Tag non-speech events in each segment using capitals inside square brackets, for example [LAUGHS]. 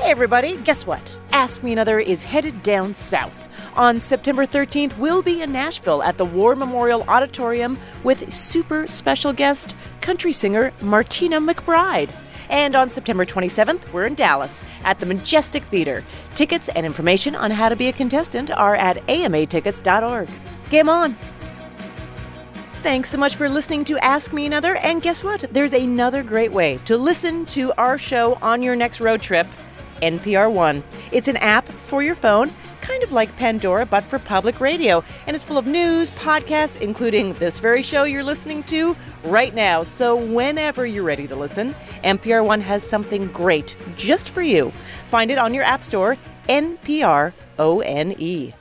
Hey, everybody, guess what? Ask Me Another is headed down south. On September 13th, we'll be in Nashville at the War Memorial Auditorium with super special guest, country singer Martina McBride. And on September 27th, we're in Dallas at the Majestic Theater. Tickets and information on how to be a contestant are at amatickets.org. Game on! Thanks so much for listening to Ask Me Another. And guess what? There's another great way to listen to our show on your next road trip NPR One. It's an app for your phone, kind of like Pandora, but for public radio. And it's full of news, podcasts, including this very show you're listening to right now. So whenever you're ready to listen, NPR One has something great just for you. Find it on your App Store, NPR O N E.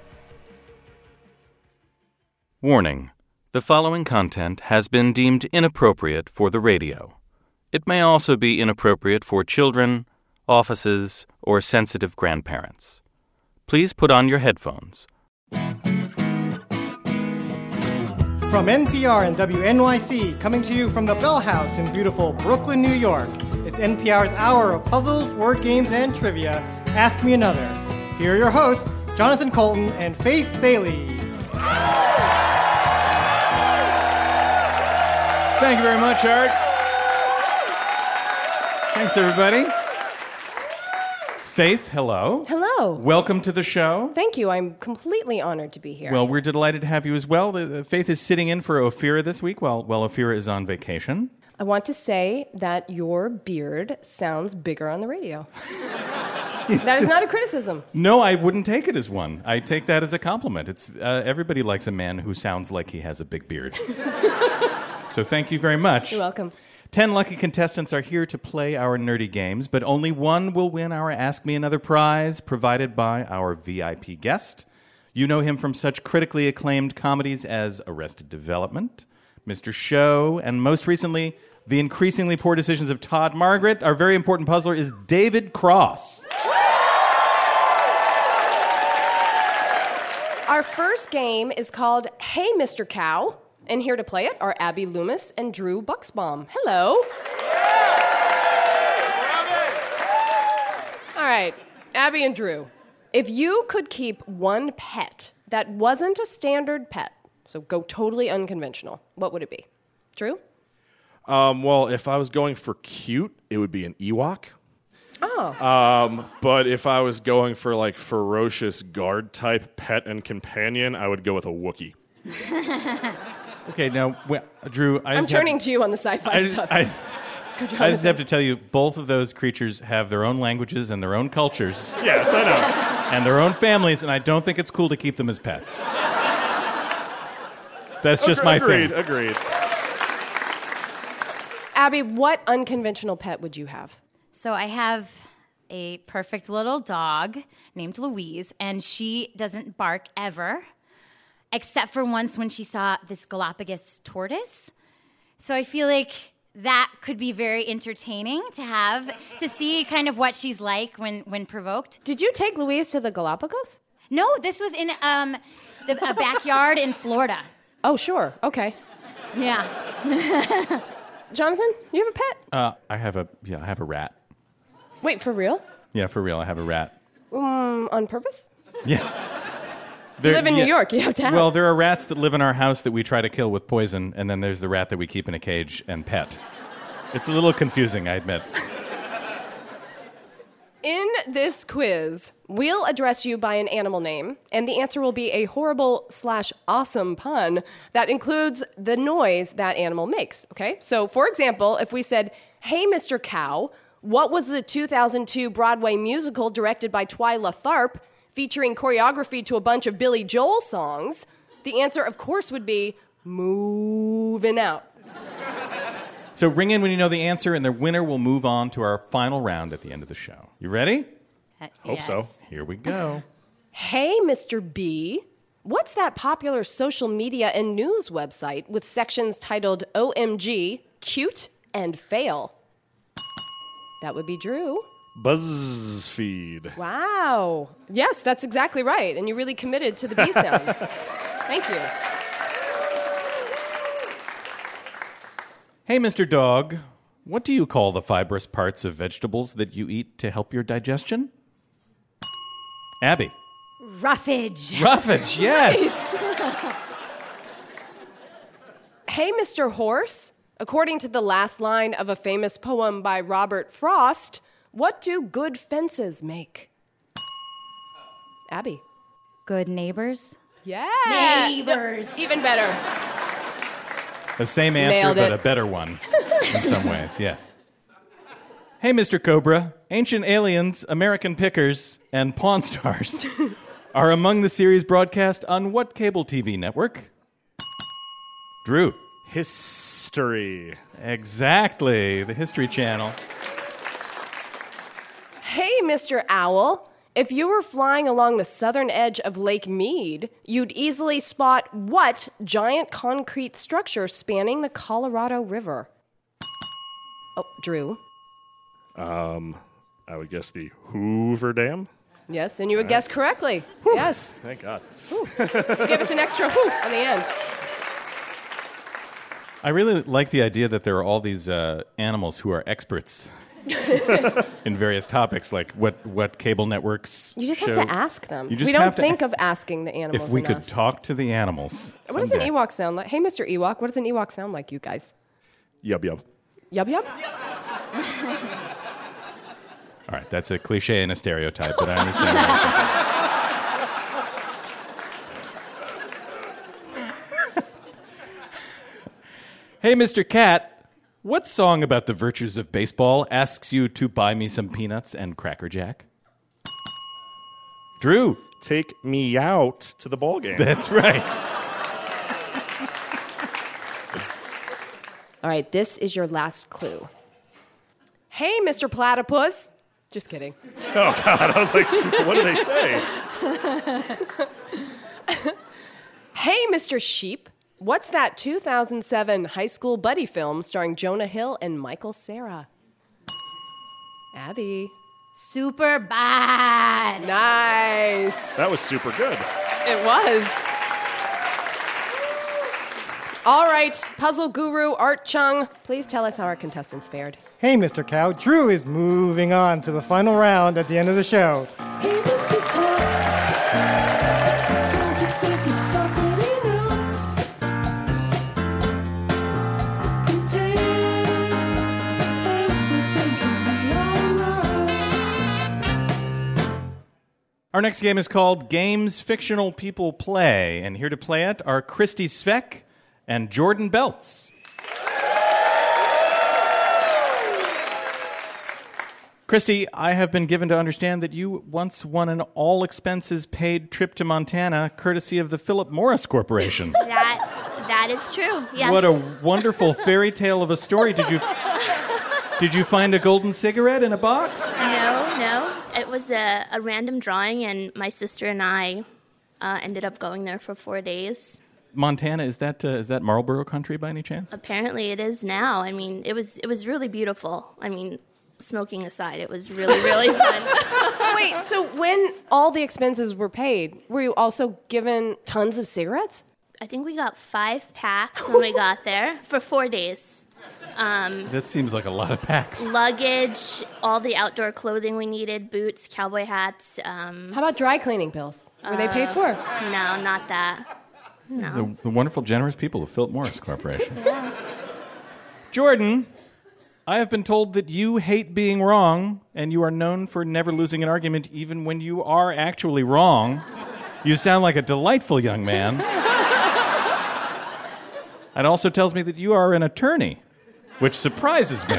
Warning The following content has been deemed inappropriate for the radio. It may also be inappropriate for children, offices, or sensitive grandparents. Please put on your headphones. From NPR and WNYC, coming to you from the Bell House in beautiful Brooklyn, New York, it's NPR's hour of puzzles, word games, and trivia. Ask Me Another. Here are your hosts, Jonathan Coulton and Faith Salie. Thank you very much, Art. Thanks, everybody. Faith, hello. Hello. Welcome to the show. Thank you. I'm completely honored to be here. Well, we're delighted to have you as well. Faith is sitting in for Ophira this week while, while Ophira is on vacation. I want to say that your beard sounds bigger on the radio. [LAUGHS] that is not a criticism. No, I wouldn't take it as one. I take that as a compliment. It's uh, everybody likes a man who sounds like he has a big beard. [LAUGHS] so thank you very much. You're welcome. Ten lucky contestants are here to play our nerdy games, but only one will win our Ask Me Another prize provided by our VIP guest. You know him from such critically acclaimed comedies as Arrested Development, Mr. Show, and most recently, The Increasingly Poor Decisions of Todd Margaret. Our very important puzzler is David Cross. Our first game is called Hey, Mr. Cow. And here to play it are Abby Loomis and Drew Bucksbaum. Hello. All right, Abby and Drew. If you could keep one pet that wasn't a standard pet, so go totally unconventional, what would it be? Drew? Um, well, if I was going for cute, it would be an Ewok. Oh. Um, but if I was going for like ferocious guard type pet and companion, I would go with a Wookiee. [LAUGHS] Okay, now, well, Drew, I I'm just have- turning to you on the sci fi just, stuff. I, I just have to tell you, both of those creatures have their own languages and their own cultures Yes, I know. and their own families, and I don't think it's cool to keep them as pets. That's just my thing. agreed, thing. agreed. Abby, what unconventional pet would you have? So I have a perfect little dog named Louise, and she doesn't bark ever, except for once when she saw this Galapagos tortoise. So I feel like that could be very entertaining to have to see kind of what she's like when when provoked. Did you take Louise to the Galapagos? No, this was in um the a backyard in Florida. Oh, sure. Okay. Yeah. [LAUGHS] Jonathan, you have a pet? Uh, I have a yeah, I have a rat. Wait, for real? Yeah, for real, I have a rat. Um, on purpose? Yeah. [LAUGHS] You There- live in New. York. You have to have. Well, there are rats that live in our house that we try to kill with poison, and then there's the rat that we keep in a cage and pet. It's a little confusing, I admit. in this quiz, we'll address you by an animal name, and the answer will be a horrible slash awesome pun that includes the noise that animal makes. Okay? So, for example, if we said, Hey, Mr. Cow, what was the 2002 Broadway musical directed by Twyla Tharp featuring choreography to a bunch of Billy Joel songs? The answer, of course, would be Moving Out. So ring in when you know the answer, and the winner will move on to our final round at the end of the show. You ready? Uh, Hope so. Here we go. Hey, Mr. B, what's that popular social media and news website with sections titled OMG, Cute, and Fail? That would be Drew. BuzzFeed. Wow. Yes, that's exactly right. And you really committed to the B sound. [LAUGHS] Thank you. Hey, Mr. Dog, What do you call the fibrous parts of vegetables that you eat to help your digestion? Abby. Roughage. Roughage, yes. [LAUGHS] Hey, Mr. Horse. According to the last line of a famous poem by Robert Frost, what do good fences make? Abby. Good neighbors. Yeah. Neighbors. Even better. The same answer, but a better one in some ways, yes. Hey, Mr. Cobra. Ancient aliens, American pickers, and Pawn Stars [LAUGHS] are among the series broadcast on what cable TV network? Drew. History. Exactly. The History Channel. Hey, Mr. Owl. If you were flying along the southern edge of Lake Mead, you'd easily spot what giant concrete structure spanning the Colorado River? Oh, Drew. Um, I would guess the Hoover Dam. Yes, and you would guess correctly. Yes. Thank God. Give us an extra whoop on the end. I really like the idea that there are all these uh, animals who are experts [LAUGHS] in various topics, like what, what cable networks. You just show. have to ask them. You just we don't have to think a- of asking the animals If we enough. could talk to the animals. what does an. Ewok sound like? Hey, Mr. Ewok, what does an Ewok sound like, you guys? Yub yub. Yub yub? All right, that's a cliche and a stereotype, but I understand. what [LAUGHS] hey, Mr. Cat, what song about the virtues of baseball asks you to buy me some peanuts and Cracker Jack? Drew, Take me out to the ball game. that's right. All right, this is your last clue. Hey, Mr. Platypus. Just kidding. oh God! I was like, what do they say? [LAUGHS] Hey, Mr. Sheep. What's that 2007 high school buddy film starring Jonah Hill and Michael Cera? Abby. Superbad. Nice. That was super good. It was. All right, puzzle guru Art Chung, please tell us how our contestants fared. Hey, Mr. Cow, Drew is moving on to the final round at the end of the show. Our next game is called Games Fictional People Play, and here to play it are Christy Sveck and Jordan Belts. Christy, I have been given to understand that you once won an all expenses paid trip to Montana courtesy of the Philip Morris Corporation. [LAUGHS] That that is true. Yes. What a wonderful fairy tale of a story. Did you Did you find a golden cigarette in a box? no, no. It was a, a random drawing, and my sister and I uh, ended up going there for four days. Montana is that uh, is that Marlboro country by any chance? Apparently, it is now. I mean, it was it was really beautiful. I mean, smoking aside, it was really really [LAUGHS] fun. Wait, so when all the expenses were paid, were you also given tons of cigarettes? I think we got five packs when we got there for four days. That seems like a lot of packs. Luggage, all the outdoor clothing we needed, boots, cowboy hats. Um, How about dry cleaning pills? Were they paid for? no, not that. The, the wonderful, generous people of Philip Morris Corporation. [LAUGHS] Jordan, I have been told that you hate being wrong, and you are known for never losing an argument even when you are actually wrong. You sound like a delightful young man. [LAUGHS] It also tells me that you are an attorney, which surprises me.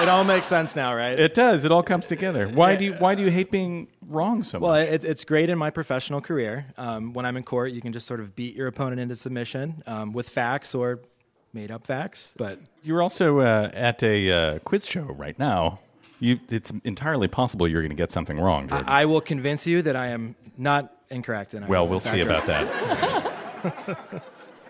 It all makes sense now, right? It does. It all comes together. Why do you Why do you hate being wrong so well, much? it, it's great in my professional career. Um, when I'm in court, you can just sort of beat your opponent into submission um, with facts or made up facts. But You're also uh, at a uh, quiz show right now. You, it's entirely possible you're going to get something wrong. Jordan. I will convince you that I am not incorrect. And I well, we'll see about that.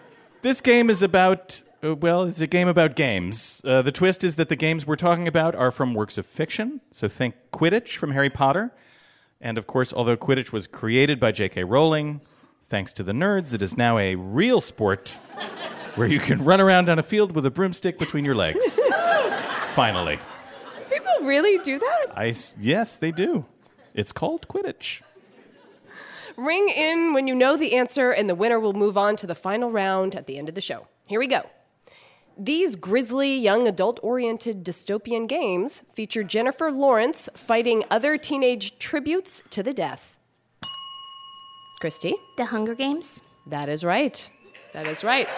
[LAUGHS] this game is about. Uh, well, it's a game about games. Uh, the twist is that the games we're talking about are from works of fiction. So think Quidditch from Harry Potter. And of course, although Quidditch was created by J.K. Rowling, thanks to the nerds, it is now a real sport [LAUGHS] where you can run around on a field with a broomstick between your legs. [LAUGHS] Finally. People really do that? I, yes, they do. It's called Quidditch. Ring in when you know the answer, and the winner will move on to the final round at the end of the show. Here we go. These grisly, young adult oriented dystopian games feature Jennifer Lawrence fighting other teenage tributes to the death. Christy? The Hunger Games. That is right. That is right.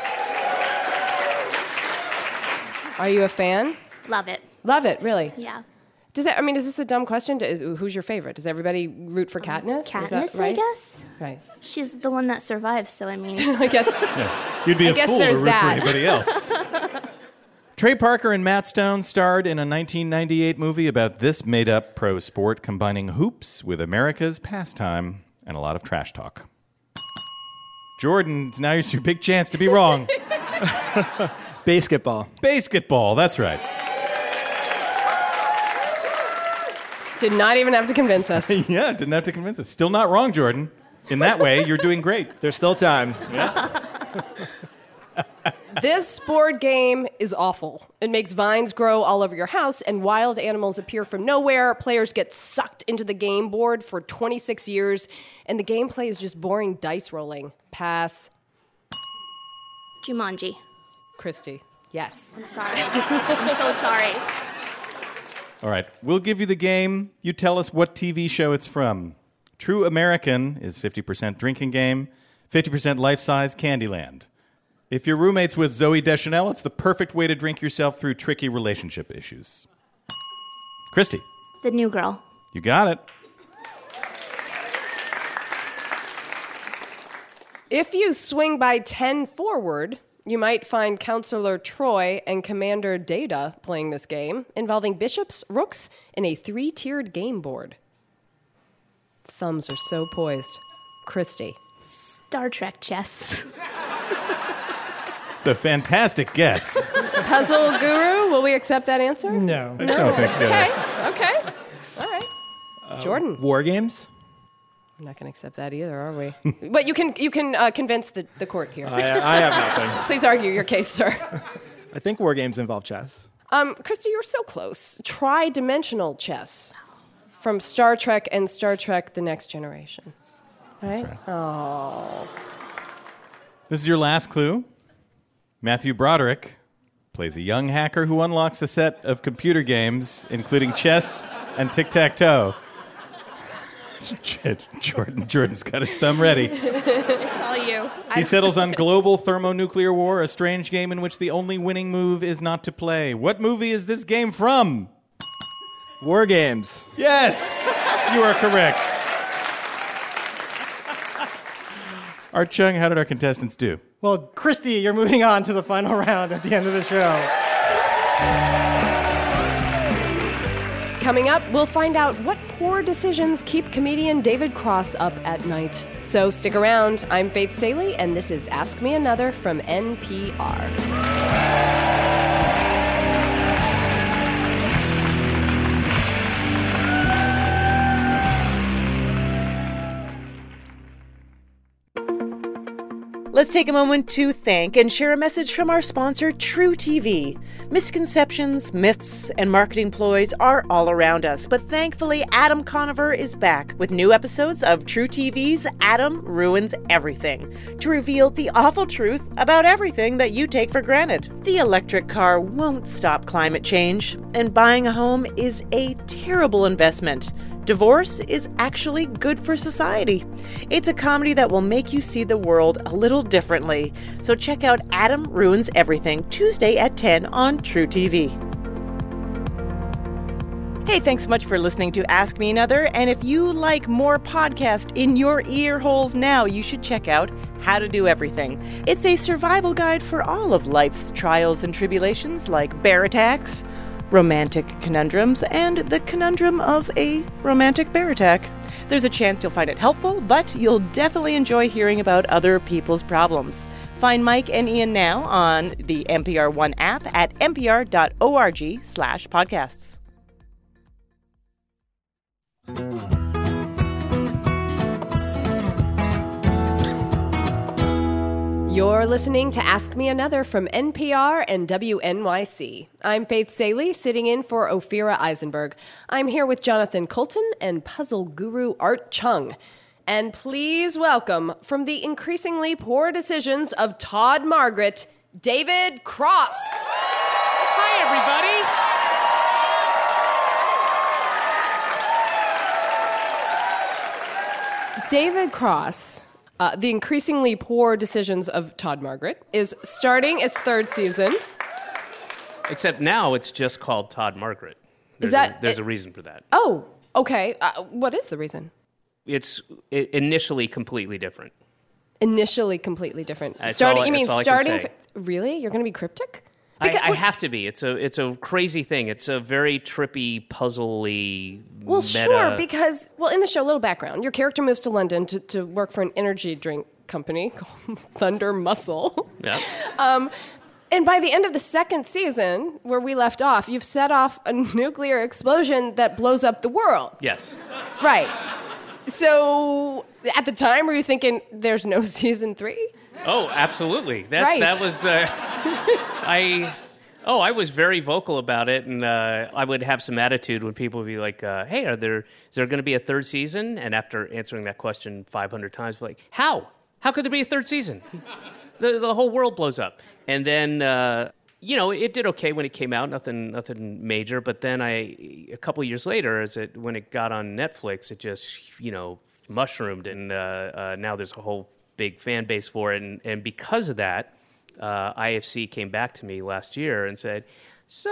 Are you a fan? Love it. Love it, really. Yeah. Does that? I mean, is this a dumb question? Is, who's your favorite? Does everybody root for um, Katniss? Is that Katniss, I guess. Right. She's the one that survives, so I mean. [LAUGHS] I guess. [LAUGHS] You'd be I a guess fool to there's root that. for anybody else. [LAUGHS] Trey Parker and Matt Stone starred in a 1998 movie about this made up pro sport combining hoops with America's pastime and a lot of trash talk. Jordan, now's your big chance to be wrong. Basketball. Basketball, that's right. Did not even have to convince us. [LAUGHS] yeah, didn't have to convince us. Still not wrong, Jordan. In that way, you're doing great. There's still time. [LAUGHS] This board game is awful. It makes vines grow all over your house, and wild animals appear from nowhere. Players get sucked into the game board for 26 years, and the gameplay is just boring dice rolling. Pass. Jumanji. Christy. Yes. I'm sorry. I'm so sorry. All right, we'll give you the game. You tell us what TV show it's from. True American is 50% drinking game, 50% life size Candyland. If your roommate's with Zooey Deschanel, it's the perfect way to drink yourself through tricky relationship issues. Christy, The new girl. you got it. If you swing by 10 forward, you might find Counselor Troi and Commander Data playing this game, involving bishops, rooks, and a three tiered game board. Thumbs are so poised. Christy. Star Trek chess. It's a fantastic guess. [LAUGHS] Puzzle Guru, will we accept that answer? No. I don't think, uh, Okay, okay. All right. Jordan. War games. We're not going to accept that either, are we? but you can, you can uh, convince the, the court here. I, I have nothing. [LAUGHS] Please argue your case, sir. I think war games involve chess. Um, Christy, you're so close. Tri-dimensional chess from Star Trek and Star Trek: The Next Generation. Right? Oh. This is your last clue. Matthew Broderick plays a young hacker who unlocks a set of computer games, including chess and tic tac toe. Jordan, Jordan's got his thumb ready. It's all you. He settles on global thermonuclear war, a strange game in which the only winning move is not to play. What movie is this game from? War games. Yes, you are correct. Art Chung, how did our contestants do? Well, Christy, you're moving on to the final round at the end of the show. Coming up, we'll find out what poor decisions keep comedian David Cross up at night. So stick around. I'm Faith Salie, and this is Ask Me Another from NPR. Let's take a moment to thank and share a message from our sponsor, truTV. Misconceptions, myths, and marketing ploys are all around us, but thankfully, Adam Conover is back with new episodes of truTV's Adam Ruins Everything to reveal the awful truth about everything that you take for granted. The electric car won't stop climate change, and buying a home is a terrible investment. Divorce is actually good for society. It's a comedy that will make you see the world a little differently. So check out Adam Ruins Everything Tuesday at 10 on truTV. Hey, thanks so much for listening to Ask Me Another. And if you like more podcast in your ear holes now, you should check out How to Do Everything. It's a survival guide for all of life's trials and tribulations, like bear attacks, romantic conundrums, and the conundrum of a romantic bear attack. There's a chance you'll find it helpful, but you'll definitely enjoy hearing about other people's problems. Find Mike and Ian now on the NPR One app at npr.org slash podcasts. You're listening to Ask Me Another from NPR and WNYC. I'm Faith Salie, sitting in for Ophira Eisenberg. I'm here with Jonathan Coulton and puzzle guru Art Chung. And please welcome, from the increasingly poor decisions of Todd Margaret, David Cross. Hi, everybody. David Cross, uh, the increasingly poor decisions of Todd Margaret, is starting its third season. Except now it's just called Todd Margaret. There's that- a, there's a reason for that? Oh, okay. Uh, what is the reason? It's initially completely different. Initially, completely different. That's starting, all- you mean that's all I can starting? f- really? You're going to be cryptic? I, I have to be. It's a it's a crazy thing. It's a very trippy, puzzly. Well, meta. sure, because well, in the show, little background. Your character moves to London to, to work for an energy drink company [LAUGHS] called Thunder Muscle. [LAUGHS] Yeah. Um, and by the end of the second season, where we left off, you've set off a [LAUGHS] nuclear explosion that blows up the world. Yes. Right. So at the time, were you thinking there's no [LAUGHS] season three? Oh, absolutely. That Right. that was the I Oh, I was very vocal about it, and uh, I would have some attitude when people would be like, uh, "Hey, are there is there going to be a third season?" And after answering that question 500 times, like, "How? How could there be a third season? [LAUGHS] the the whole world blows up." And then uh, you know, it did okay when it came out, nothing nothing major. But then I a couple years later, as it when it got on Netflix, it just you know mushroomed, and uh, uh, now there's a whole big fan base for it, and, and because of that uh, IFC came back to me last year and said, "So,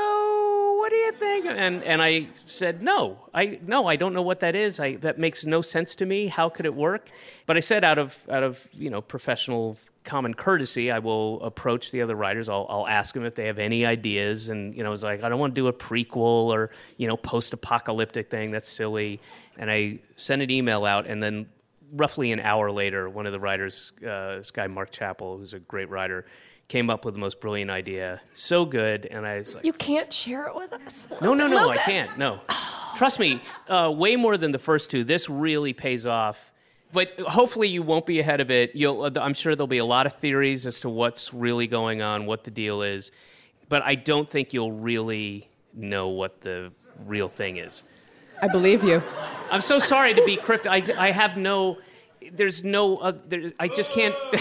what do you think?" And and I said, "No, I no, I don't know what that is. I that makes no sense to me. How could it work?" But I said, out of out of you know professional common courtesy, I will approach the other writers. I'll I'll ask them if they have any ideas, and you know, it's like I don't want to do a prequel or you know post-apocalyptic thing. That's silly. And I sent an email out, and then roughly an hour later, one of the writers, uh, this guy Mark Chappell, who's a great writer, came up with the most brilliant idea. So good, and I was like, You can't share it with us. no, no, no, I can't. No, trust me, uh, way more than the first two. This really pays off. But hopefully, you won't be ahead of it. You'll, I'm sure there'll be a lot of theories as to what's really going on, what the deal is. But I don't think you'll really know what the real thing is. I believe you. I'm so sorry to be cryptic. I, I have no. There's no. Uh, there, I just can't. [LAUGHS]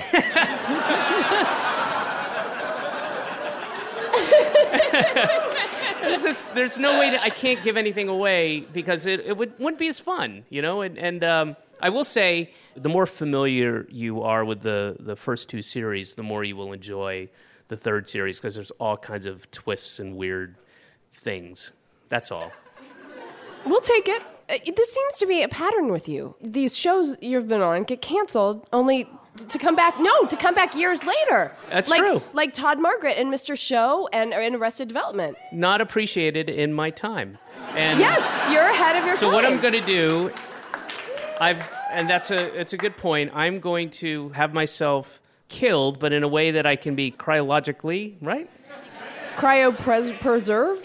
there's just there's no way to, I can't give anything away because it, it would wouldn't be as fun, you know. And, and um, I will say, the more familiar you are with the the first two series, the more you will enjoy the third series because there's all kinds of twists and weird things. That's all. We'll take it. Uh, This seems to be a pattern with you. These shows you've been on get canceled only to come back. No, to come back years later. That's like, true. Like Todd Margaret and Mr. Show and, and Arrested Development. Not appreciated in my time. And Yes, you're ahead of your So time. So what I'm going to do, I've and that's a it's a good point. I'm going to have myself killed, but in a way that I can be cryologically right. Cryo pres-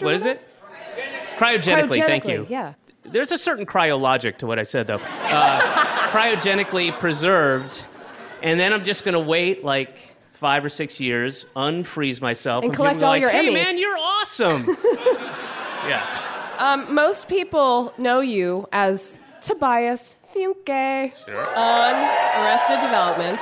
What is it? Cryogenically. Thank you. Yeah. There's a certain cryologic to what I said, though. Uh, [LAUGHS] cryogenically preserved, and then I'm just going to wait like five or six years, unfreeze myself, And people collect all like, your Hey, Emmys." man, you're awesome. [LAUGHS] yeah. Um, most people know you as Tobias Funke on Arrested Development.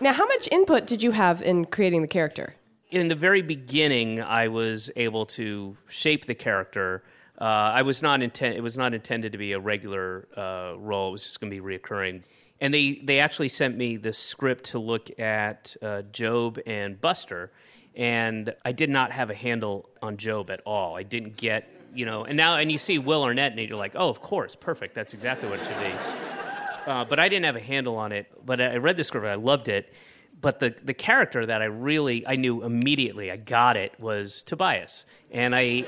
Now, how much input did you have in creating the character? in the very beginning, I was able to shape the character. Uh, I was not intent. It was not intended to be a regular uh, role. It was just going to be reoccurring. And they they actually sent me the script to look at uh, Gob and Buster, and I did not have a handle on Gob at all. I didn't get you know. And now and you see Will Arnett, and you're like, oh, of course, perfect. That's exactly what it should be. [LAUGHS] Uh, but I didn't have a handle on it. But I read the script, I loved it. But the the character that I really I knew immediately, I got it was Tobias, and I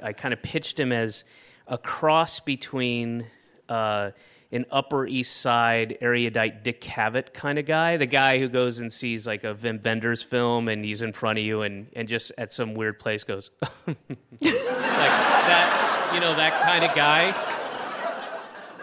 I kind of pitched him as a cross between. Uh, an Upper East Side erudite Dick Cavett kind of guy, the guy who goes and sees like a Wim Wenders film and he's in front of you and, and just at some weird place goes, [LAUGHS] like that, you know, that kind of guy.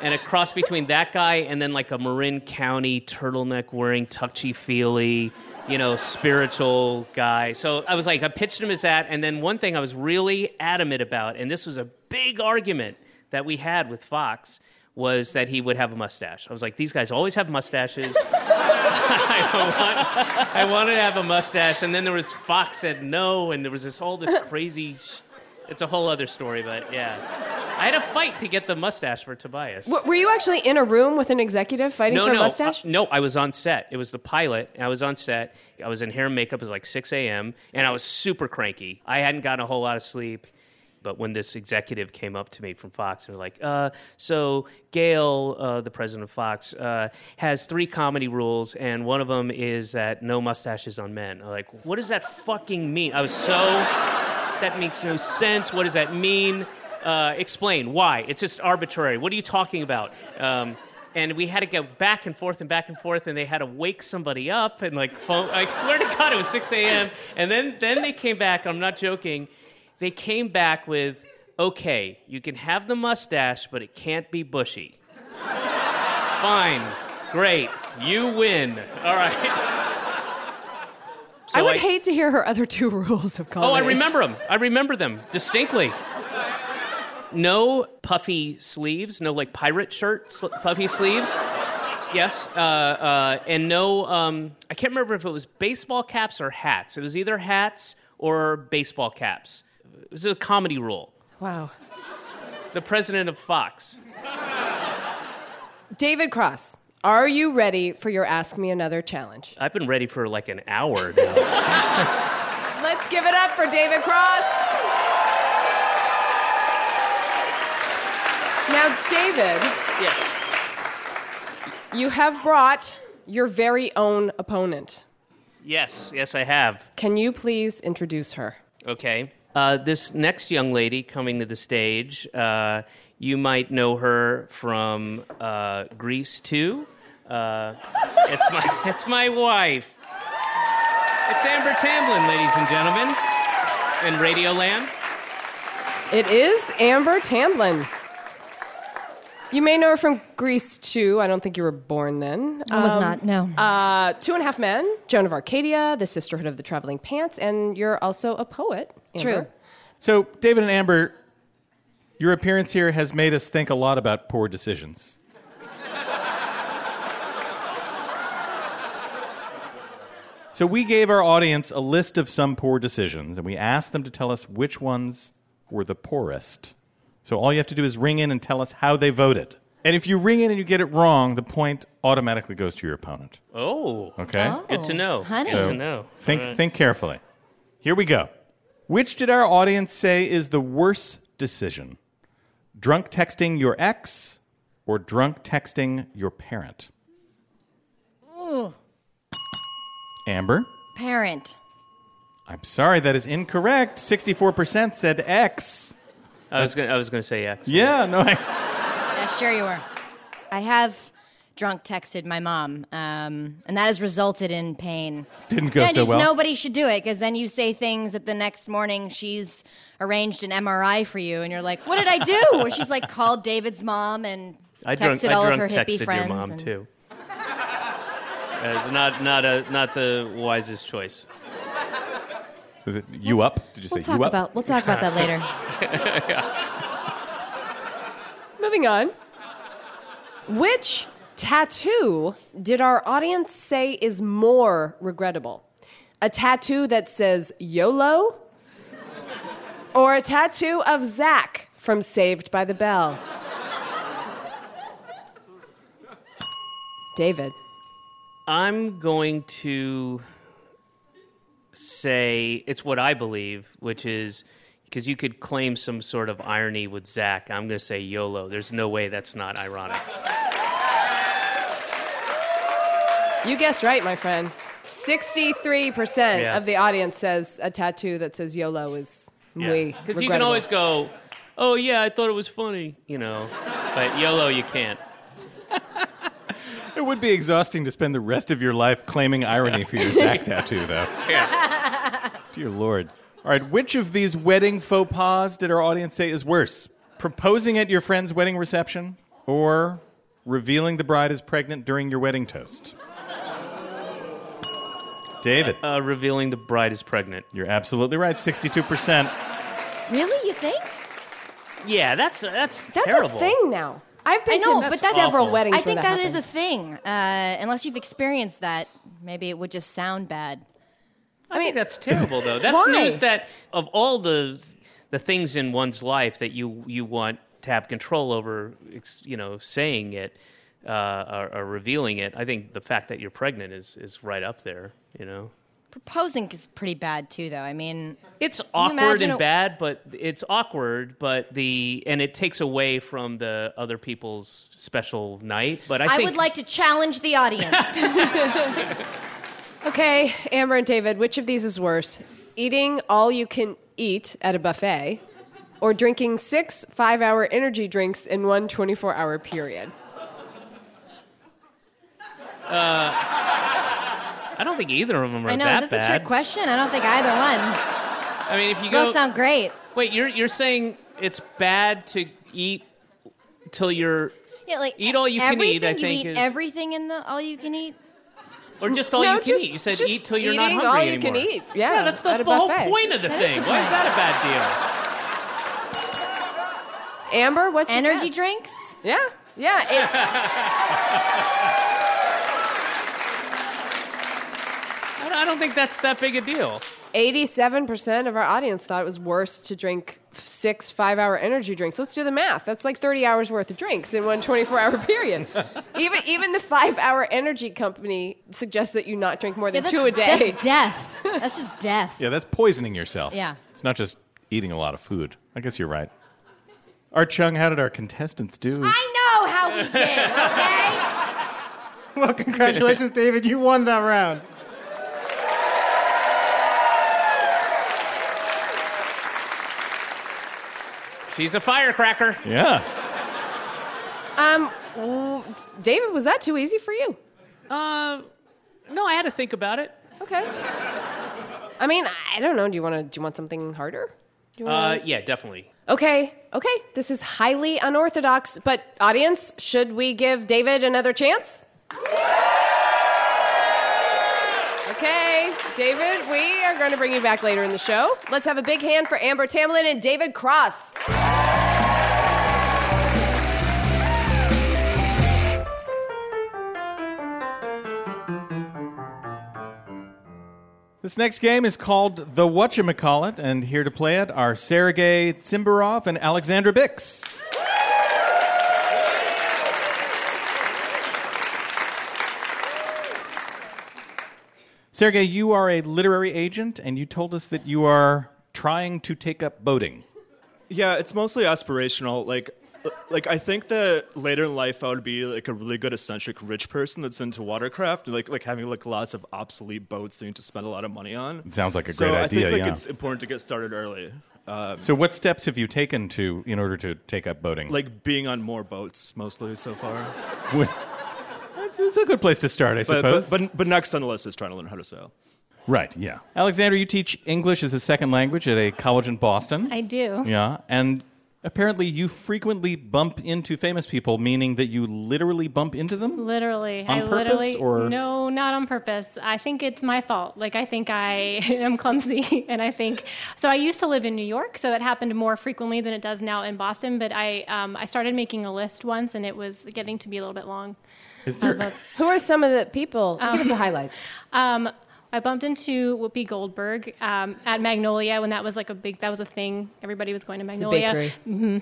and a cross between that guy and then like a Marin County turtleneck wearing touchy feely, you know, spiritual guy. So I was like, I pitched him as that. And then one thing I was really adamant about, and this was a big argument that we had with Fox, was that he would have a mustache. I was like, these guys always have mustaches. [LAUGHS] I, want, I wanted to have a mustache. And then there was Fox said no, and there was this whole this crazy. Sh- it's a whole other story, but yeah. I had a fight to get the mustache for Tobias. W- were you actually in a room with an executive fighting no, for no, a mustache? uh, no. I was on set. It was the pilot. I was on set. I was in hair and makeup. It was like 6 a.m. and I was super cranky. I hadn't gotten a whole lot of sleep. But when this executive came up to me from Fox, they were like, uh, "So Gail, uh, the president of Fox, uh, has three comedy rules, and one of them is that no mustaches on men." I'm like, "What does that fucking mean?" I was so that makes no sense. What does that mean? Uh, explain why. It's just arbitrary. What are you talking about? Um, and we had to go back and forth and back and forth, and they had to wake somebody up and like phone. I swear to God, it was 6 a.m. And then then they came back. I'm not joking. They came back with, "Okay, you can have the mustache, but it can't be bushy." [LAUGHS] Fine, great, you win. All right. So I would hate to hear her other two [LAUGHS] rules of comedy. Oh, I remember them. I remember them distinctly. No puffy sleeves, no like pirate shirt sl- puffy sleeves. Yes, uh, uh, and no. Um, I can't remember if it was baseball caps or hats. It was either hats or baseball caps. It was a comedy role. Wow. The president of Fox. David Cross, are you ready for your Ask Me Another challenge? I've been ready for like an hour now. [LAUGHS] Let's give it up for David Cross. Now, David, yes. you have brought your very own opponent. Yes, yes, I have. Can you please introduce her? Okay. Uh, this next young lady coming to the stage, uh, you might know her from uh, Grease 2. Uh, it's, my, [LAUGHS] it's my wife. It's Amber Tamblyn, ladies and gentlemen, in Radioland. It is Amber Tamblyn. You may know her from Grease 2. I don't think you were born then. I was not, no. Uh, Two and a Half Men, Joan of Arcadia, The Sisterhood of the Traveling Pants, and you're also a poet. Amber. True. So, David and Amber, your appearance here has made us think a lot about poor decisions. so, we gave our audience a list of some poor decisions, and we asked them to tell us which ones were the poorest. So, all you have to do is ring in and tell us how they voted. And if you ring in and you get it wrong, the point automatically goes to your opponent. Oh. Okay? Oh, Good to know. honey. Good So to know. Think, All right. think carefully. Here we go. Which did our audience say is the worst decision? Drunk texting your ex or drunk texting your parent? Ooh, Amber? parent. I'm sorry, that is incorrect. 64% said X. I was gonna, I was going to say X. Yeah, no, I, Yeah, sure you were. I have drunk texted my mom, um, and that has resulted in pain. didn't go yeah, so just well. nobody should do it because then you say things that the next morning she's arranged an MRI for you, and you're like, "What did I do?" Or [LAUGHS] she's like called David's mom and I texted drunk, all I of her hippie texted friends. your mom and- too. Uh, it's not not a not the wisest choice. Was it you up? Did you We'll say talk you up? about we'll talk about that later. [LAUGHS] Moving on. Which tattoo did our audience say is more regrettable? A tattoo that says YOLO? Or a tattoo of Zach from Saved by the Bell? David. I'm going to say it's what I believe, which is because you could claim some sort of irony with Zach. I'm going to say YOLO. There's no way that's not ironic. You guessed right, my friend. 63% Yeah. of the audience says a tattoo that says YOLO is muy Because you can always go, oh, yeah, I thought it was funny, you know. But YOLO, you can't. It would be exhausting to spend the rest of your life claiming irony for your Zach tattoo, though. [LAUGHS] Yeah. Dear Lord. All right, which of these wedding faux pas did our audience say is worse? Proposing at your friend's wedding reception or revealing the bride is pregnant during your wedding toast? David. Uh, revealing the bride is pregnant. You're absolutely right. 62%. Really? You think? Yeah, that's that's That's terrible. a thing now. I've been I know, to but that's several awful. weddings. I think where that is a thing. Uh, unless you've experienced that, maybe it would just sound bad. I mean, that's [LAUGHS] terrible though. That's Why? news that of all the the things in one's life that you you want to have control over, you know, saying it uh, or, or revealing it. I think the fact that you're pregnant is is right up there. You know, Proposing is pretty bad too, though. I mean, it's awkward and a- bad, but it's awkward. But the and it takes away from the other people's special night. But I, I, think would like to challenge the audience. [LAUGHS] [LAUGHS] Okay, Amber and David, which of these is worse? Eating all you can eat at a buffet or drinking six five hour energy drinks in one 24 hour period? Uh, I don't think either of them are I know. that Is this bad. a trick question? I don't think either one. I mean, if you Those go sound great. Wait, you're you're saying it's bad to eat till you're Yeah, like Eat all you can eat, I everything- think you eat is- everything in the all you can eat. or just all No, you can just- eat. You said just eat till you're not eating hungry all you anymore. can eat. Yeah, that's the at a whole buffet. point of the That is thing. the Why is point. that a bad deal? Amber, what's your Energy guess? drinks. Yeah, yeah. it- [LAUGHS] I don't- think that's that big a deal. 87% of our audience thought it was worse to drink six five hour energy drinks. Let's do the math. That's like 30 hours worth of drinks in one 24 hour period. [LAUGHS] even, even the five hour energy company suggests that you not drink more than that's, two a day. That's death. That's just [LAUGHS] death. Yeah, that's poisoning yourself. Yeah. It's not just eating a lot of food. I guess you're right. Art Chung, how did our contestants do? I know how we did. Okay. [LAUGHS] Well, congratulations, David. You won that round. She's a firecracker. Yeah. Um, w- David, was that too easy for you? Uh, no, I had to think about it. Okay. I mean, I don't know. Do you want to? Do you want something harder? Do you wanna- Uh, yeah, definitely. Okay, okay. This is highly unorthodox, but audience, should we give David another chance? Okay, David, we are going to bring you back later in the show. Let's have a big hand for Amber Tamblyn and David Cross. This next game is called The Whatchamacallit, and here to play it are Sergei Tsimbarov and Alexandra Bix. Sergei, you are a literary agent, and you told us that you are trying to take up boating. Yeah, it's mostly aspirational. Like, like I think that later in life I would be like a really good eccentric rich person that's into watercraft, like like having like lots of obsolete boats that you need to spend a lot of money on. It sounds like a so great idea. So I think like yeah. it's important to get started early. Um, So, what steps have you taken to in order to take up boating? like being on more boats mostly so far. What- It's, it's a good place to start, I But, suppose. but, but but next on the list is trying to learn how to sail. right, yeah. Alexander, you teach English as a second language at a college in Boston. I do. Yeah, and apparently you frequently bump into famous people, meaning that you literally bump into them. Literally, On I purpose, literally or- no, not on purpose. I think it's my fault. Like I think I [LAUGHS] am clumsy, [LAUGHS] and I think so. I used to live in New York, so that happened more frequently than it does now in Boston. But I um, I started making a list once, and it was getting to be a little bit long. Is there? Who are some of the people? Give us the highlights. Um, I bumped into Whoopi Goldberg um, at Magnolia when that was like a big that was a thing. Everybody was going to Magnolia. bakery. hmm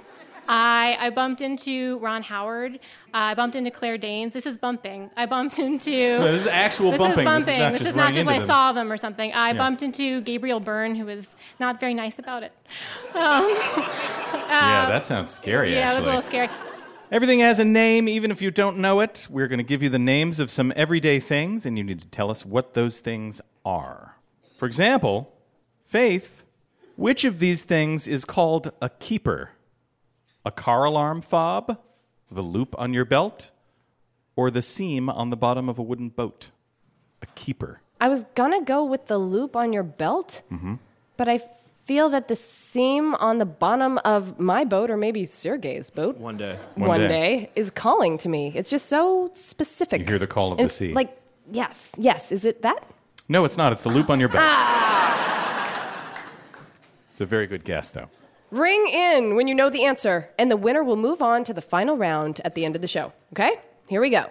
I, I bumped into Ron Howard. Uh, I bumped into Claire Danes. This is bumping. I bumped into. [LAUGHS] No, this is actual this bumping. Is This is bumping. not This just is not just I them. saw them or something. I Yeah. bumped into Gabriel Byrne, who was not very nice about it. [LAUGHS] Um, yeah, that sounds scary. yeah, it was a little scary. Everything has a name, even if you don't know it. We're going to give you the names of some everyday things, and you need to tell us what those things are. For example, Faith, which of these things is called a keeper? A car alarm fob, the loop on your belt, or the seam on the bottom of a wooden boat? A keeper. I was gonna go with the loop on your belt, Mm-hmm. but I feel that the seam on the bottom of my boat, or maybe Sergei's boat, One day. One day. day. is calling to me. It's just so specific. You hear the call of the sea. Like, yes, yes. Is it that? No, it's not. It's the loop on your belt. Ah. It's a very good guess, though. Ring in when you know the answer, and the winner will move on to the final round at the end of the show. Okay? Here we go.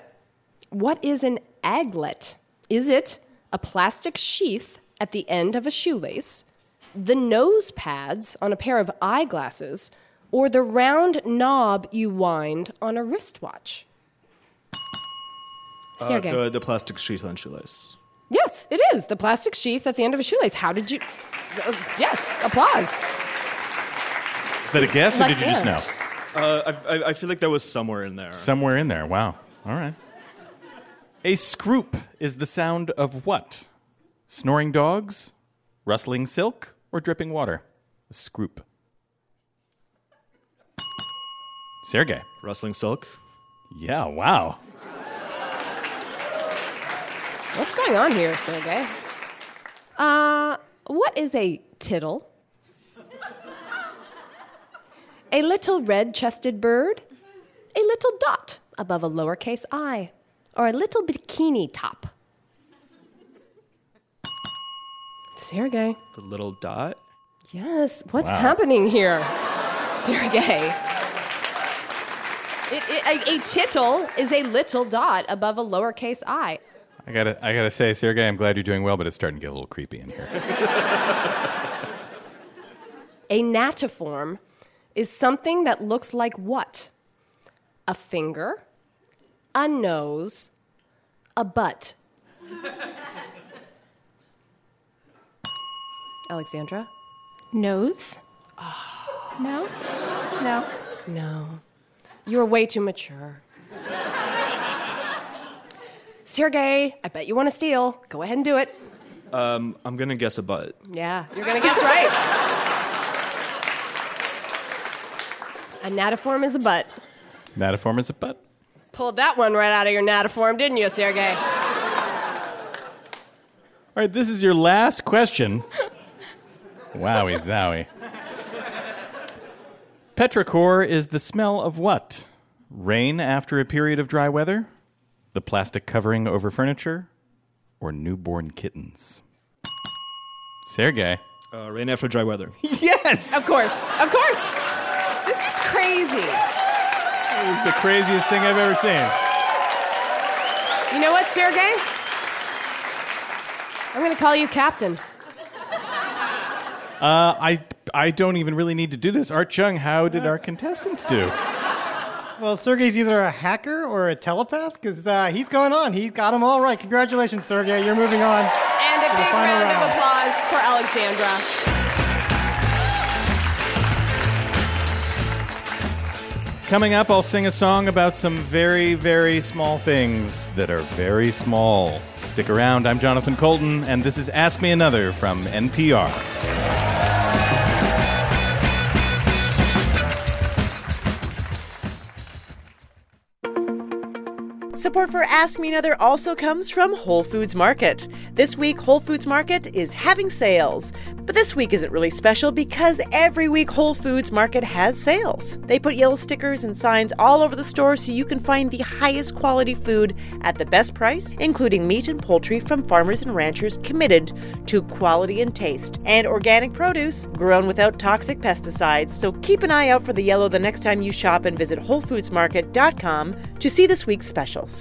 What is an aglet? Is it a plastic sheath at the end of a shoelace, the nose pads on a pair of eyeglasses, or the round knob you wind on a wristwatch? Uh, Sergey. the, the plastic sheath on shoelace. Yes, it is. The plastic sheath at the end of a shoelace. How did you. Uh, yes, applause. Is that a guess, or did you just know? Uh, I, I, I feel like that was somewhere in there. Somewhere in there. Wow. All right. A scroop is the sound of what? Snoring dogs, rustling silk, or dripping water? A scroop. Sergey. Rustling silk. Yeah, wow. What's going on here, Sergey? Uh, what is a tittle? a little red chested bird? A little dot above a lowercase i? Or a little bikini top? Sergey. The little dot. Yes, what's Wow. happening here? Sergey. It, it, a, a tittle is a little dot above a lowercase i. I gotta, I gotta say, Sergey, I'm glad you're doing well, but it's starting to get a little creepy in here. A natiform is something that looks like what? A finger, a nose, a butt. Alexandra? Nose? No? No. No. You are way too mature. Sergey, I bet you want to steal. Go ahead and do it. Um, I'm gonna guess a butt. Yeah, you're going to guess right. A natiform is a butt. Natiform is a butt. Pulled that one right out of your natiform, didn't you, Sergey? All right, this is your last question. Wowie zowie. Petrichor is the smell of what? Rain after a period of dry weather? The plastic covering over furniture? Or newborn kittens? Sergey. Uh, rain after dry weather. [LAUGHS] Yes! Of course, of course. This is crazy. It is the craziest thing I've ever seen. You know what, Sergey? I'm going to call you captain. Uh, I, I don't even really need to do this. Art Chung, how did our contestants do? Well, Sergey's either a hacker or a telepath because uh, he's going on. He's got them all right. Congratulations, Sergey. You're moving on. And a big round, round. of applause for Alexandra. Coming up, I'll sing a song about some very, very small things that are very small. Stick around. I'm Jonathan Coulton, and this is Ask Me Another from NPR. Support for Ask Me Another also comes from Whole Foods Market. This week, Whole Foods Market is having sales. But this week isn't really special because every week Whole Foods Market has sales. They put yellow stickers and signs all over the store so you can find the highest quality food at the best price, including meat and poultry from farmers and ranchers committed to quality and taste, and organic produce grown without toxic pesticides. So keep an eye out for the yellow the next time you shop and visit WholeFoodsMarket.com to see this week's specials.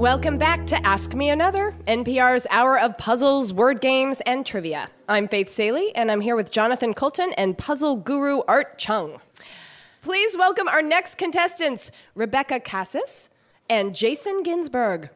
Welcome back to Ask Me Another, NPR's hour of puzzles, word games, and trivia. I'm Faith Salie, and I'm here with Jonathan Coulton and puzzle guru Art Chung. Please welcome our next contestants, Rebecca Cassis and Jason Ginsberg.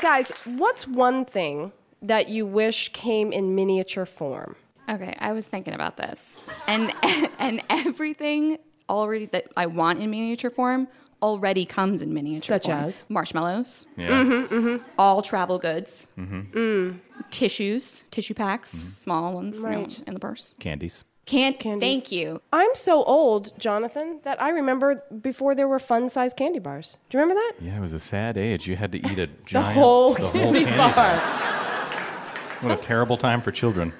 Guys, what's one thing that you wish came in miniature form? Okay, I was thinking about this, and [LAUGHS] and everything already that I want in miniature form already comes in miniature form. Such form. as? marshmallows, Yeah. Mhm, mhm. all travel goods, mm-hmm. Mm. tissues, tissue packs, small ones, you know, Right. in the purse. Candies. Can't thank you. I'm so old, Jonathan, that I remember before there were fun-sized candy bars. Do you remember that? Yeah, it was a sad age. You had to eat a [LAUGHS] The giant whole the whole candy candy bar. bar. What a terrible time for children.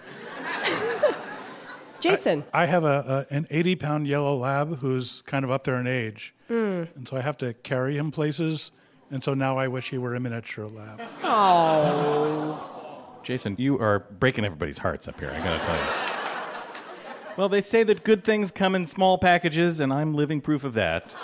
[LAUGHS] Jason. I have a, a an 80 pound yellow lab who's kind of up there in age, Mm. and so I have to carry him places. And so now I wish he were a miniature lab. Oh. Jason, you are breaking everybody's hearts up here, I gotta tell you. Well, they say that good things come in small packages, and I'm living proof of that.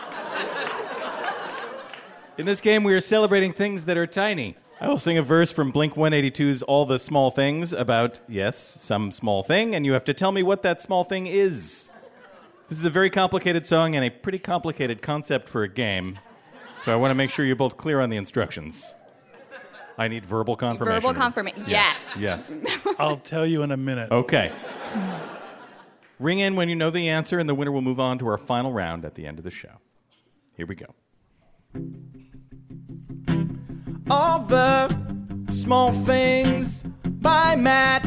In this game, we are celebrating things that are tiny. I will sing a verse from Blink 182's All the Small Things about, yes, some small thing, and you have to tell me what that small thing is. This is a very complicated song and a pretty complicated concept for a game, so I want to make sure you're both clear on the instructions. I need verbal confirmation. Verbal confirmation. Yes. Yes. I'll tell you in a minute. Okay. Ring in when you know the answer, and the winner will move on to our final round at the end of the show. Here we go. All the small things by Matt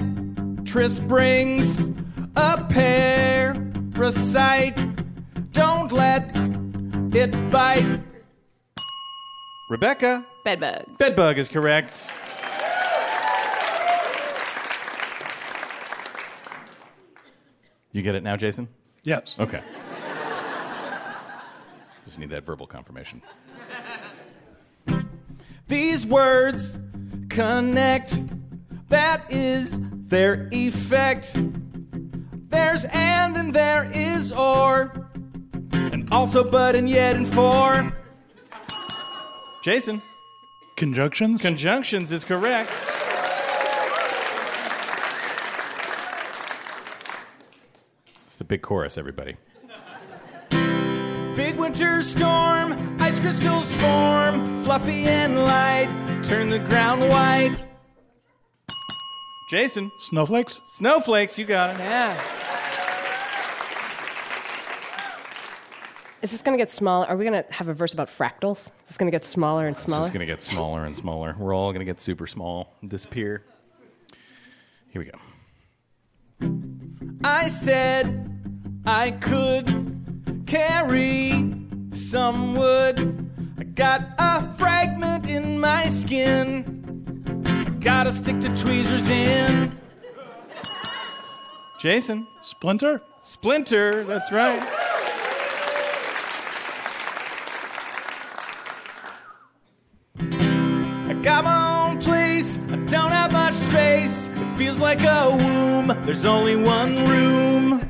Tris brings a parasite. Don't let it bite. Rebecca. Bedbug. Bedbug is correct. You get it now, Jason? Yes. Okay. [LAUGHS] Just need that verbal confirmation. These words connect. That is their effect. There's and and there is or. And also but and yet and for. Jason. Conjunctions? Conjunctions is correct. It's the big chorus, everybody. Big winter storm, ice crystals form, fluffy and light, turn the ground white. Jason. Snowflakes? Snowflakes, you got it. Yeah. Is this going to get smaller? Are we going to have a verse about fractals? Is this going to get smaller and smaller. It's just going to get smaller and smaller. We're all going to get super small, and disappear. Here we go. I said I could carry some wood. I got a fragment in my skin. Gotta stick the tweezers in. Jason. Splinter? Splinter, that's right. I got my own place, I don't have much space. It feels like a womb, there's only one room.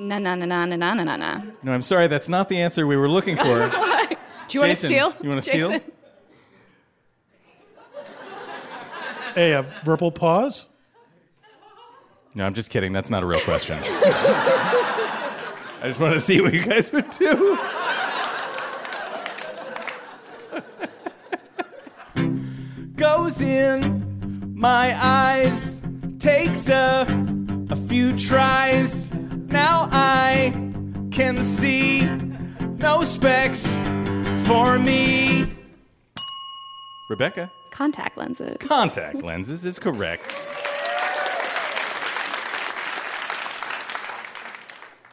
Na na na na na na na na na. No, I'm sorry, that's not the answer we were looking for. [LAUGHS] Do you want to Jason, steal? You want to steal? Jason? A, a verbal pause? No, I'm just kidding. That's not a real question. [LAUGHS] I just wanted to see what you guys would do. [LAUGHS] Goes in my eyes, takes a, a few tries. Now I can see no specs for me. Rebecca? Contact lenses. Contact lenses is correct.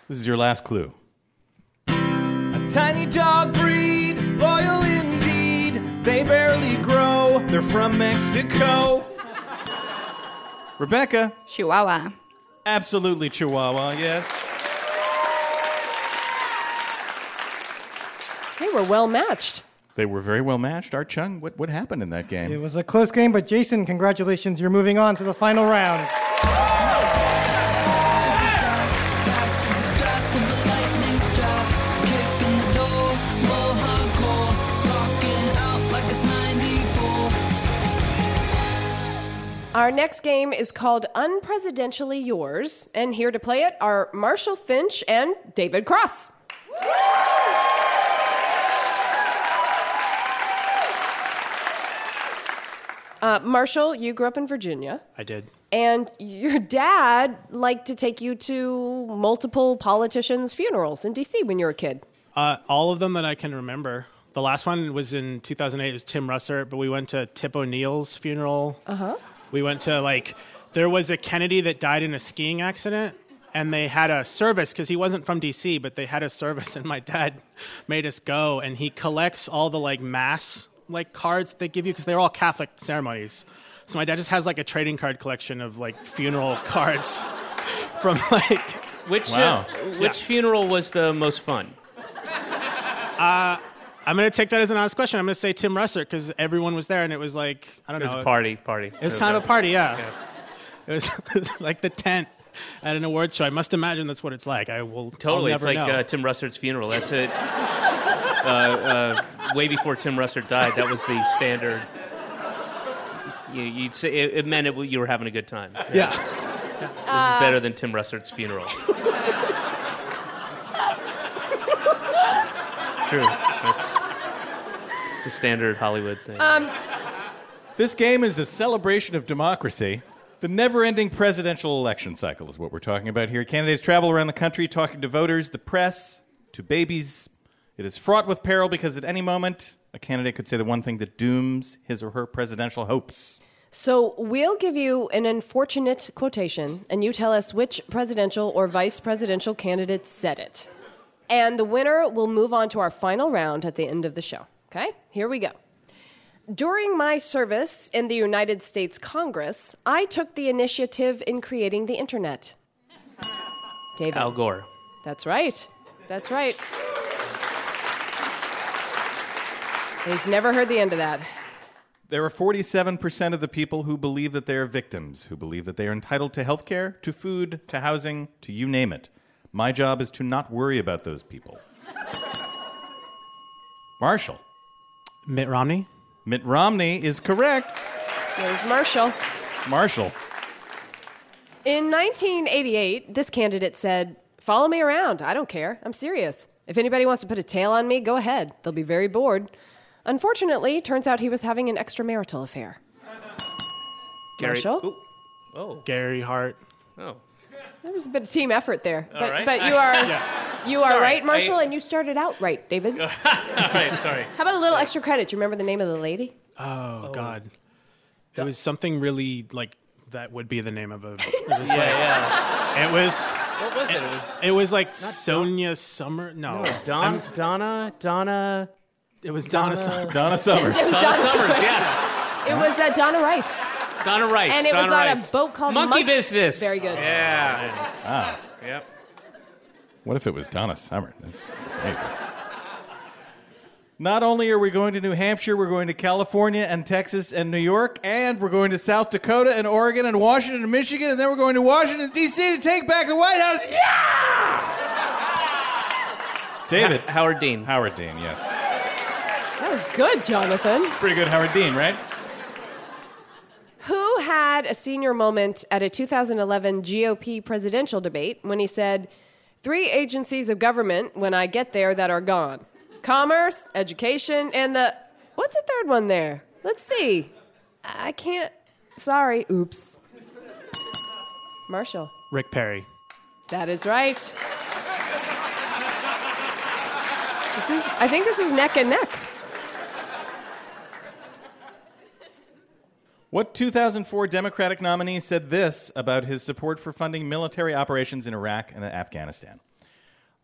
This is your last clue. A tiny dog breed, loyal indeed. They barely grow, they're from Mexico. Rebecca? Chihuahua. Absolutely Chihuahua, yes. They we're well matched. They were very well matched. Art Chung, what, what happened in that game? It was a close game, but Jason, congratulations. You're moving on to the final round. Our next game is called Unpresidentially Yours, and here to play it are Marshall Finch and David Cross. Uh, Marshall, you grew up in Virginia. I did. And your dad liked to take you to multiple politicians' funerals in D.C. when you were a kid. Uh, all of them that I can remember. The last one was in 2008. It was Tim Russert, but we went to Tip O'Neill's funeral. Uh huh. We went to like there was a Kennedy that died in a skiing accident, and they had a service because he wasn't from D.C., but they had a service, and my dad [LAUGHS] made us go, and he collects all the like mass like cards they give you because they're all Catholic ceremonies. So my dad just has like a trading card collection of like funeral [LAUGHS] cards [LAUGHS] from like Which Wow. uh, which funeral was the most fun? Uh, I'm gonna take that as an honest question. I'm gonna say Tim Russert because everyone was there and it was like I don't know. It was know a party, party. It was kind of a party, yeah. [LAUGHS] It, was, [LAUGHS] it was like the tent at an awards show. I must imagine that's what it's like. I will Totally, I'll it's never like know. uh, Tim Russert's funeral. That's it. uh, uh, way before Tim Russert died, that was the standard. You, you'd say it, it meant it, you were having a good time. Yeah. This Uh, is better than Tim Russert's funeral. [LAUGHS] true. That's it's a standard Hollywood thing. Um, This game is a celebration of democracy. The never ending presidential election cycle is what we're talking about here. Candidates travel around the country talking to voters, the press, to babies. It is fraught with peril because at any moment, a candidate could say the one thing that dooms his or her presidential hopes. So we'll give you an unfortunate quotation, and you tell us which presidential or vice presidential candidate said it. And the winner will move on to our final round at the end of the show. Okay? Here we go. During my service in the United States Congress, I took the initiative in creating the internet. David. Al Gore. That's right. That's right. He's never heard the end of that. There are 47% of the people who believe that they are victims, who believe that they are entitled to health care, to food, to housing, to you name it. My job is to not worry about those people. Marshall. Mitt Romney? Mitt Romney is correct. There's Marshall. Marshall. In 1988, this candidate said, Follow me around. I don't care. I'm serious. If anybody wants to put a tail on me, go ahead. They'll be very bored. Unfortunately, turns out he was having an extramarital affair. Gary. Marshall? Ooh. Oh. Gary Hart. Oh. There was a bit of team effort there. But, right. but you [LAUGHS] are Yeah. you are Sorry, right, Marshall, I- and you started out right, David. [LAUGHS] All right, sorry. How about a little extra credit? Do you remember the name of the lady? Oh, God. It was something really like that would be the name of a. It [LAUGHS] was Yeah, like, yeah. It was. What was it? It was. It was like Sonia Summer. No, No, Don, Donna, Donna. It was Donna, Donna- Donna Summers. It was Donna Donna Summers, Summers. yes. It was uh, Donna Rice. Donna Rice. And it Donna was on Rice. a boat called Monkey Mon- Business. Very good. Yeah. Ah. Yep. What if it was Donna Summer? That's amazing. Not only are we going to New Hampshire, we're going to California and Texas and New York, and we're going to South Dakota and Oregon and Washington and Michigan, and then we're going to Washington, D.C. to take back the White House. Yeah! David. Howard Dean. Howard Dean, yes. That was good, Jonathan. Pretty good Howard Dean, right? Who had a senior moment at a 2011 GOP presidential debate when he said, Three agencies of government when I get there that are gone commerce, education, and the. What's the third one there? Let's see. I can't. Sorry. Oops. Marshall. Rick Perry. That is right. This is, I think this is neck and neck. What 2004 Democratic nominee said this about his support for funding military operations in Iraq and Afghanistan?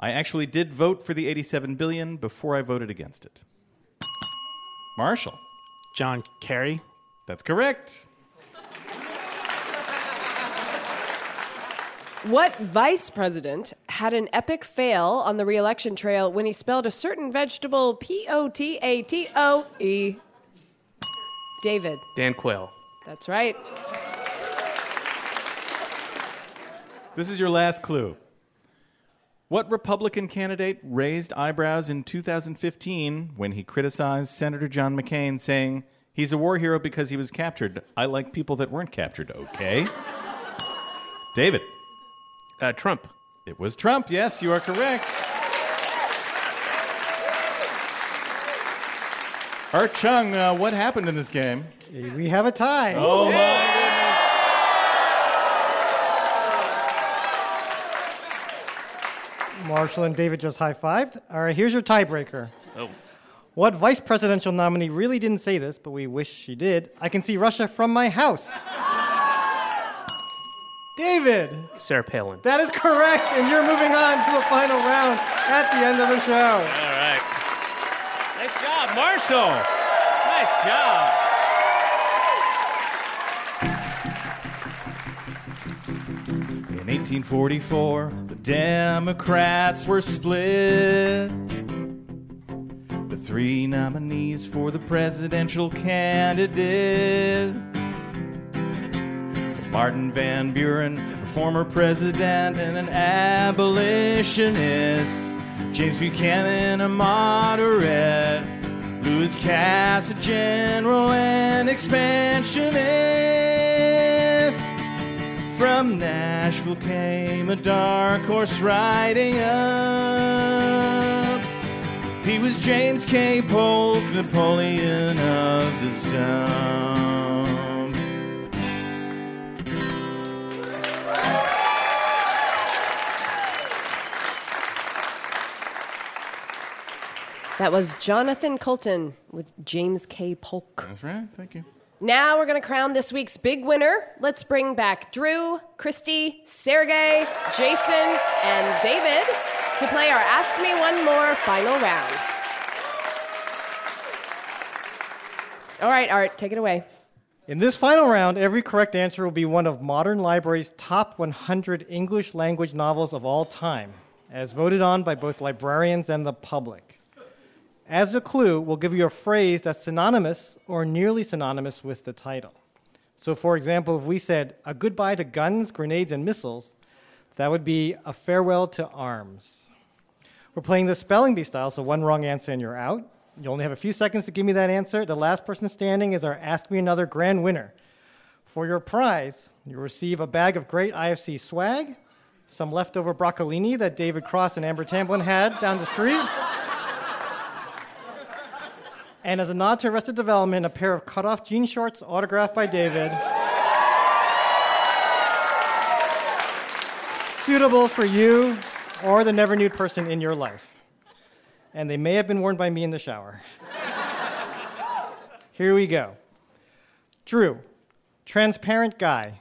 I actually did vote for the 87 billion before I voted against it. Marshall. John Kerry. That's correct. What vice president had an epic fail on the reelection trail when he spelled a certain vegetable P O T A T O E? David. Dan Quayle. That's right. This is your last clue. What Republican candidate raised eyebrows in 2015 when he criticized Senator John McCain, saying, He's a war hero because he was captured. I like people that weren't captured, okay? David. Uh, Trump. It was Trump, yes, you are correct. Art Chung, uh, what happened in this game? We have a tie. Oh, my goodness. Marshall and David just high fived. All right, here's your tiebreaker. Oh. What vice presidential nominee really didn't say this, but we wish she did? I can see Russia from my house. David, Sarah Palin. that is correct, and you're moving on to the final round at the end of the show. Nice job, Marshall. Nice job. In 1844, the Democrats were split. The three nominees for the presidential candidate Martin Van Buren, a former president and an abolitionist. James Buchanan, a moderate. Lewis Cass, a general and expansionist. From Nashville came a dark horse riding up. He was James K. Polk, Napoleon of the Stump. That was Jonathan Coulton with James K. Polk. That's right. Thank you. Now we're going to crown this week's big winner. Let's bring back Drew, Christy, Sergey, Jason, and David to play our Ask Me One More final round. All right, Art, take it away. In this final round, every correct answer will be one of Modern Library's top 100 English language novels of all time, as voted on by both librarians and the public. As a clue, we'll give you a phrase that's synonymous or nearly synonymous with the title. So, for example, if we said a goodbye to guns, grenades, and missiles, that would be a farewell to arms. We're playing the spelling bee style, so one wrong answer and you're out. You only have a few seconds to give me that answer. The last person standing is our Ask Me Another grand winner. For your prize, you receive a bag of great IFC swag, some leftover broccolini that David Cross and Amber Tamblyn had down the street, and as a nod to Arrested Development, a pair of cut-off jean shorts autographed by David. Suitable for you or the never nude person in your life. And they may have been worn by me in the shower. [LAUGHS] Here we go. Drew, transparent guy.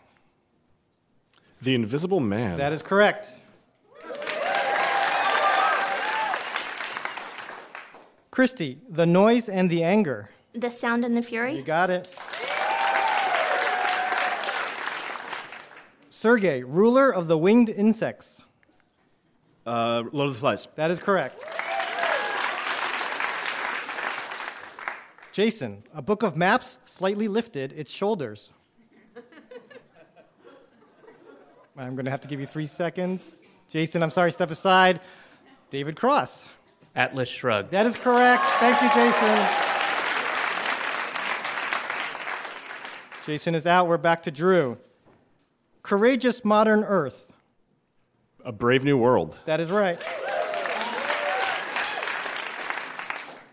The Invisible Man. That is correct. Christy, the noise and the anger. The Sound and the Fury. You got it. Sergey, ruler of the winged insects. Uh, Lord of the Flies. That is correct. Jason, a book of maps slightly lifted its shoulders. I'm going to have to give you three seconds. Jason, I'm sorry, step aside. David Cross. Atlas Shrugged. That is correct. Thank you, Jason. Jason is out. We're back to Drew. Courageous Modern Earth. A Brave New World. That is right.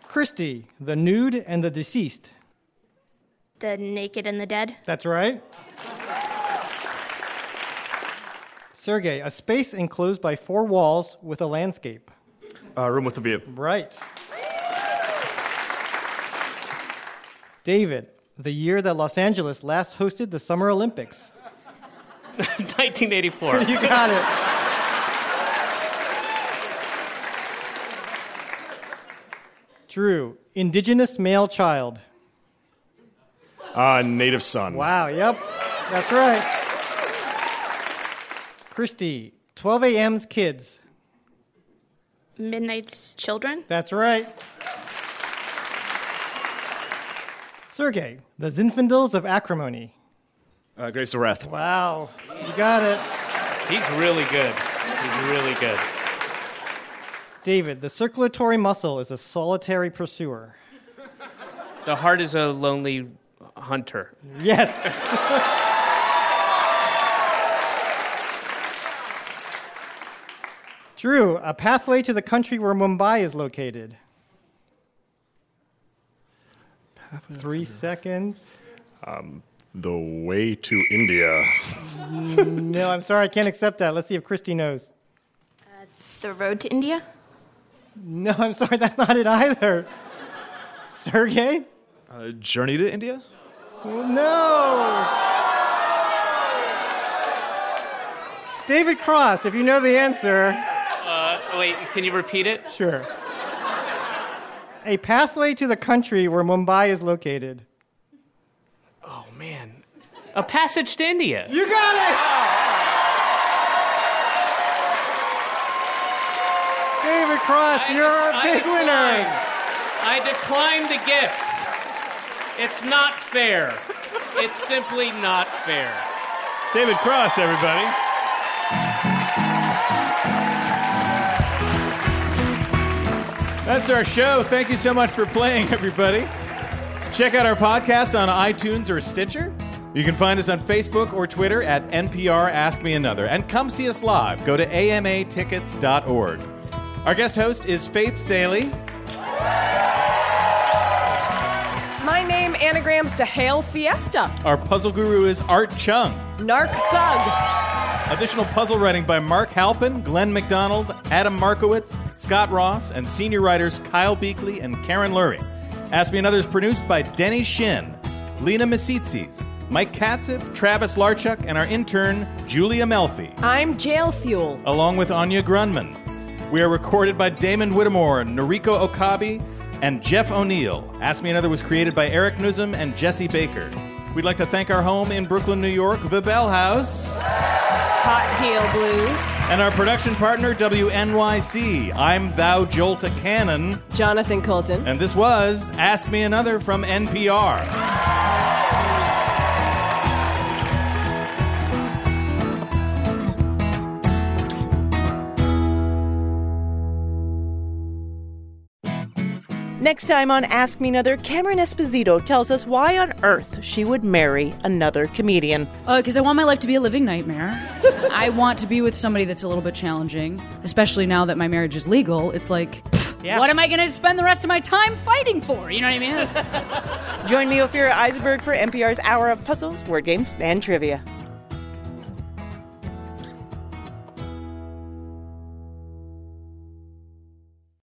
Christy, the nude and the deceased. The Naked and the Dead. That's right. Sergey, a space enclosed by four walls with a landscape. Uh, Room with a View. Right. David, the year that Los Angeles last hosted the Summer Olympics. [LAUGHS] 1984. you got it. Drew, indigenous male child. Uh, Native Son. Wow, yep, that's right. Christy, 12 a.m.'s kids. Midnight's Children. That's right. Sergey, the Zinfandels of acrimony. Uh, Grapes of Wrath. Wow, you got it. He's really good. He's really good. David, the circulatory muscle is a solitary pursuer. The heart is a lonely hunter. Yes. [LAUGHS] Drew, a pathway to the country where Mumbai is located. Three seconds. Um, the way to India. [LAUGHS] no, I'm sorry, I can't accept that. Let's see if Christy knows. The road to India? No, I'm sorry, that's not it either. Sergey? Uh, Journey to India? No! David Cross, if you know the answer. Wait, can you repeat it? Sure. A pathway to the country where Mumbai is located. Oh man, a passage to India. You got it! David Cross, you're our I big winner. I decline the gifts. It's not fair. It's simply not fair. David Cross, everybody. That's our show. Thank you so much for playing, [LAUGHS] everybody. Check out our podcast on iTunes or Stitcher. You can find us on Facebook or Twitter at NPR Ask Me Another. And come see us live. Go to amatickets.org. Our guest host is Faith Salie. My name anagrams to Hail Fiesta. Our puzzle guru is Art Chung. Narc Thug. Additional puzzle writing by Mark Halpin, Glenn McDonald, Adam Markowitz, Scott Ross, and senior writers Kyle Beakley and Karen Lurie. Ask Me Another is produced by Denny Shin, Lena Misitzis, Mike Katzif, Travis Larchuk, and our intern, Julia Melfi, I'm Jail Fuel. along with Anya Grundmann. We are recorded by Damon Whittemore, Noriko Okabe, and Jeff O'Neill. Ask Me Another was created by Eric Nuzum and Jesse Baker. We'd like to thank our home in Brooklyn, New York, the Bell House. Hot Heel Blues. And our production partner, WNYC. I'm Thou Jolta Cannon. Jonathan Coulton. And this was Ask Me Another from NPR. Next time on Ask Me Another, Cameron Esposito tells us why on earth she would marry another comedian. Because Uh, I want my life to be a living nightmare. [LAUGHS] I want to be with somebody that's a little bit challenging, especially now that my marriage is legal. It's like, [LAUGHS] pfft, what am I going to spend the rest of my time fighting for? You know what I mean? [LAUGHS] Join me, Ophira Eisenberg, for NPR's Hour of Puzzles, Word Games, and Trivia.